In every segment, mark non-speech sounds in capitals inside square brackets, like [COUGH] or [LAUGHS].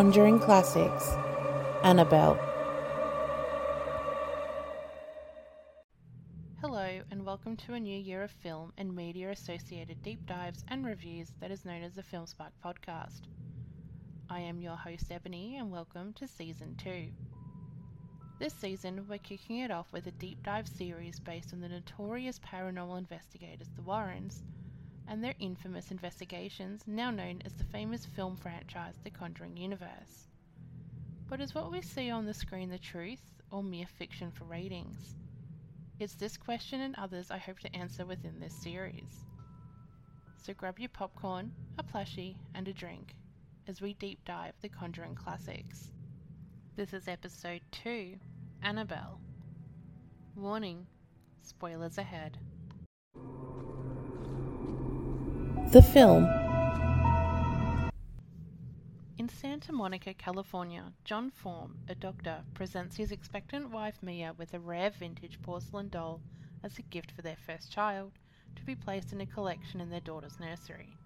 Conjuring Classics Annabelle. Hello, and welcome to a new year of film and media associated deep dives and reviews that is known as the Film Spark podcast. I am your host Ebony, and welcome to season 2. This season, we're kicking it off with a deep dive series based on the notorious paranormal investigators, the Warrens, and their infamous investigations, now known as the famous film franchise The Conjuring Universe. But is what we see on the screen the truth or mere fiction for ratings? It's this question and others I hope to answer within this series. So grab your popcorn, a plushie, and a drink as we deep dive the Conjuring classics. This is episode 2 Annabelle. Warning spoilers ahead. The film. In Santa Monica, California, John Form, a doctor, presents his expectant wife Mia with a rare vintage porcelain doll as a gift for their first child to be placed in a collection in their daughter's nursery.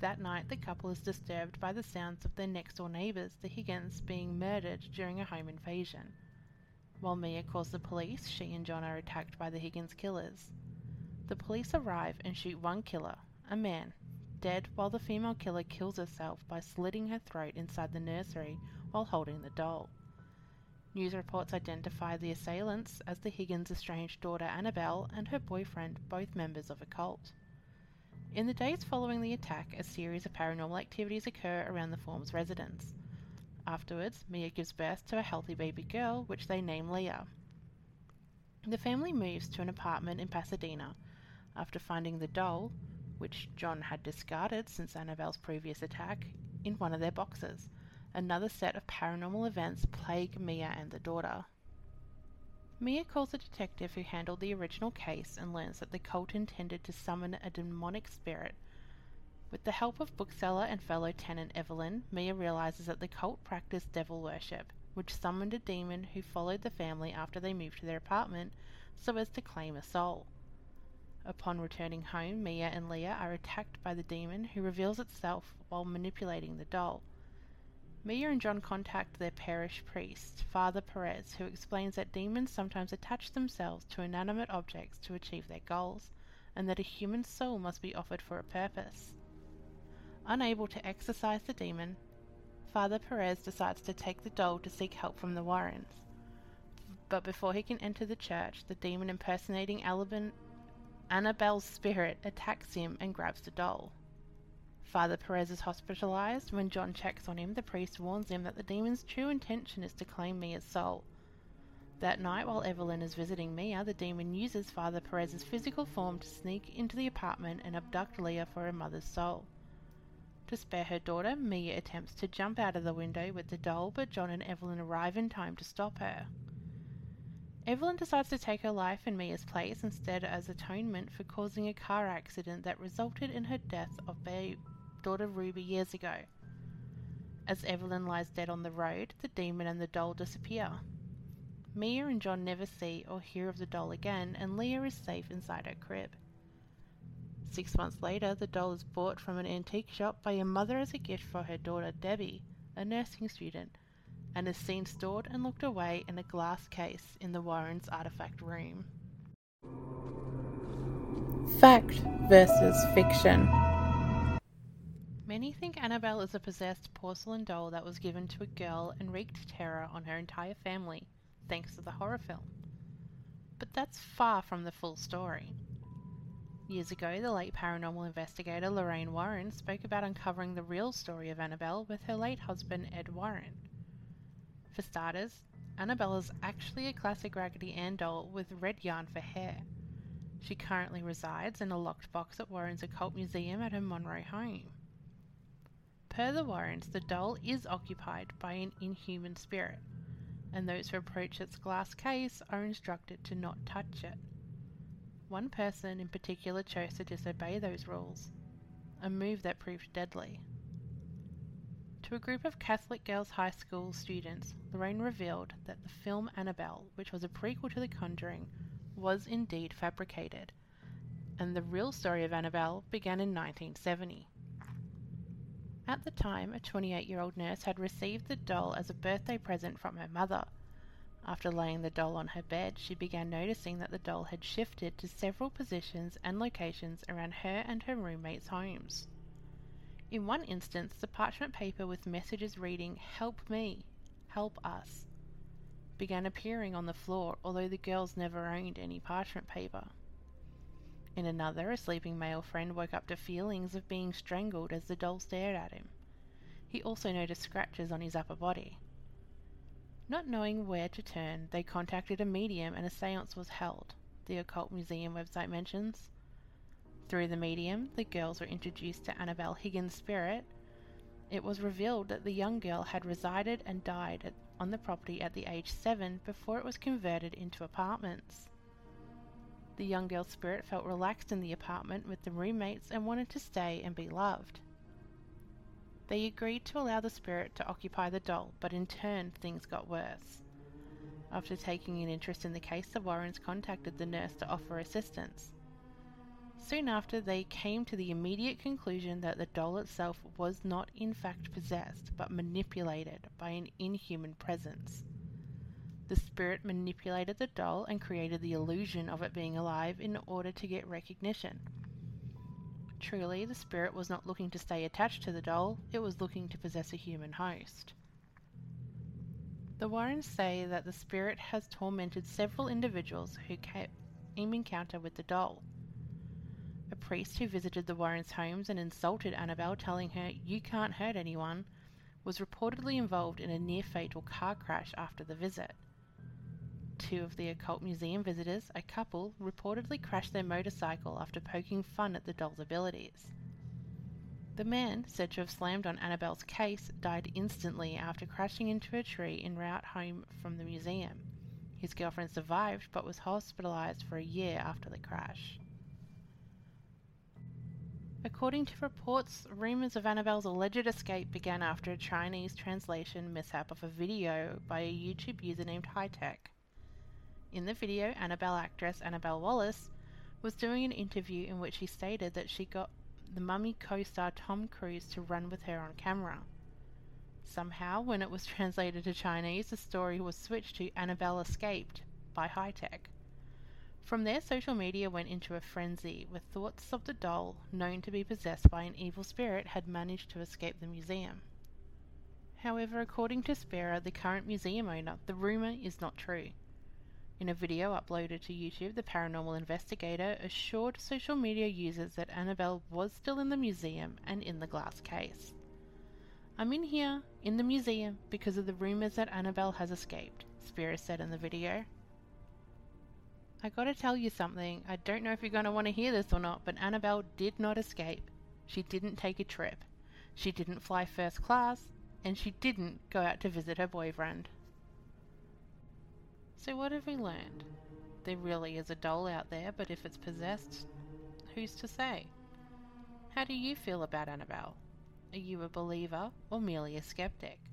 That night, the couple is disturbed by the sounds of their next door neighbours, the Higgins, being murdered during a home invasion. While Mia calls the police, she and John are attacked by the Higgins killers. The police arrive and shoot one killer, a man, dead while the female killer kills herself by slitting her throat inside the nursery while holding the doll. News reports identify the assailants as the Higgins' estranged daughter Annabelle and her boyfriend, both members of a cult. In the days following the attack, a series of paranormal activities occur around the Form's residence. Afterwards, Mia gives birth to a healthy baby girl, which they name Leah. The family moves to an apartment in Pasadena after finding the doll, which John had discarded since Annabelle's previous attack, in one of their boxes. Another set of paranormal events plague Mia and the daughter. Mia calls the detective who handled the original case and learns that the cult intended to summon a demonic spirit. With the help of bookseller and fellow tenant Evelyn, Mia realizes that the cult practiced devil worship, which summoned a demon who followed the family after they moved to their apartment so as to claim a soul. Upon returning home, Mia and Leah are attacked by the demon who reveals itself while manipulating the doll. Mia and John contact their parish priest, Father Perez, who explains that demons sometimes attach themselves to inanimate objects to achieve their goals, and that a human soul must be offered for a purpose. Unable to exorcise the demon, Father Perez decides to take the doll to seek help from the Warrens. But before he can enter the church, the demon impersonating Alabin Annabelle's spirit attacks him and grabs the doll. Father Perez is hospitalized. When John checks on him, the priest warns him that the demon's true intention is to claim Mia's soul. That night, while Evelyn is visiting Mia, the demon uses Father Perez's physical form to sneak into the apartment and abduct Leah for her mother's soul. To spare her daughter, Mia attempts to jump out of the window with the doll, but John and Evelyn arrive in time to stop her. Evelyn decides to take her life in Mia's place instead as atonement for causing a car accident that resulted in her death of their daughter Ruby years ago. As Evelyn lies dead on the road, the demon and the doll disappear. Mia and John never see or hear of the doll again, and Leah is safe inside her crib. Six months later, the doll is bought from an antique shop by a mother as a gift for her daughter Debbie, a nursing student, and is seen stored and locked away in a glass case in the Warrens' artifact room. Fact versus fiction. Many think Annabelle is a possessed porcelain doll that was given to a girl and wreaked terror on her entire family, thanks to the horror film. But that's far from the full story. Years ago, the late paranormal investigator Lorraine Warren spoke about uncovering the real story of Annabelle with her late husband Ed Warren. For starters, Annabelle is actually a classic Raggedy Ann doll with red yarn for hair. She currently resides in a locked box at Warren's Occult Museum at her Monroe home. Per the Warrens, the doll is occupied by an inhuman spirit, and those who approach its glass case are instructed to not touch it. One person in particular chose to disobey those rules, a move that proved deadly. To a group of Catholic Girls High School students, Lorraine revealed that the film Annabelle, which was a prequel to The Conjuring, was indeed fabricated, and the real story of Annabelle began in 1970. At the time, a 28 year old nurse had received the doll as a birthday present from her mother. After laying the doll on her bed, she began noticing that the doll had shifted to several positions and locations around her and her roommates' homes. In one instance, the parchment paper with messages reading, Help me, help us, began appearing on the floor, although the girls never owned any parchment paper. In another, a sleeping male friend woke up to feelings of being strangled as the doll stared at him. He also noticed scratches on his upper body. Not knowing where to turn, they contacted a medium and a seance was held, the Occult Museum website mentions. Through the medium, the girls were introduced to Annabelle Higgins' spirit. It was revealed that the young girl had resided and died at, on the property at the age 7 before it was converted into apartments. The young girl's spirit felt relaxed in the apartment with the roommates and wanted to stay and be loved. They agreed to allow the spirit to occupy the doll, but in turn things got worse. After taking an interest in the case, the Warrens contacted the nurse to offer assistance. Soon after, they came to the immediate conclusion that the doll itself was not in fact possessed, but manipulated by an inhuman presence. The spirit manipulated the doll and created the illusion of it being alive in order to get recognition. Truly, the spirit was not looking to stay attached to the doll, it was looking to possess a human host. The Warrens say that the spirit has tormented several individuals who came in encounter with the doll. A priest who visited the Warrens' homes and insulted Annabelle, telling her, You can't hurt anyone, was reportedly involved in a near fatal car crash after the visit two of the occult museum visitors, a couple, reportedly crashed their motorcycle after poking fun at the doll's abilities. The man, said to have slammed on Annabelle's case, died instantly after crashing into a tree en route home from the museum. His girlfriend survived but was hospitalized for a year after the crash. According to reports, rumours of Annabelle's alleged escape began after a Chinese translation mishap of a video by a YouTube user named Hightech. In the video, Annabelle actress Annabelle Wallis was doing an interview in which she stated that she got the Mummy co star Tom Cruise to run with her on camera. Somehow, when it was [LAUGHS] translated to Chinese, the story was switched to Annabelle Escaped by Hightech. From there, social media went into a frenzy with thoughts of the doll, known to be possessed by an evil spirit, had managed to escape the museum. However, according to Spera, the current museum owner, the rumour is not true. In a video uploaded to YouTube, the paranormal investigator assured social media users that Annabelle was still in the museum and in the glass case. I'm in here, in the museum, because of the rumours that Annabelle has escaped, Spera said in the video. I gotta tell you something, I don't know if you're gonna want to hear this or not, but Annabelle did not escape. She didn't take a trip. She didn't fly first class, and she didn't go out to visit her boyfriend. So what have we learned? There really is a doll out there, but if it's possessed, who's to say? How do you feel about Annabelle? Are you a believer or merely a skeptic?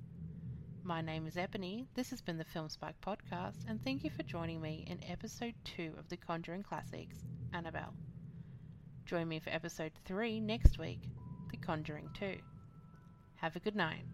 My name is Ebony, this has been the Film Spark Podcast, and thank you for joining me in episode 2 of the Conjuring Classics, Annabelle. Join me for episode 3 next week, The Conjuring 2. Have a good night.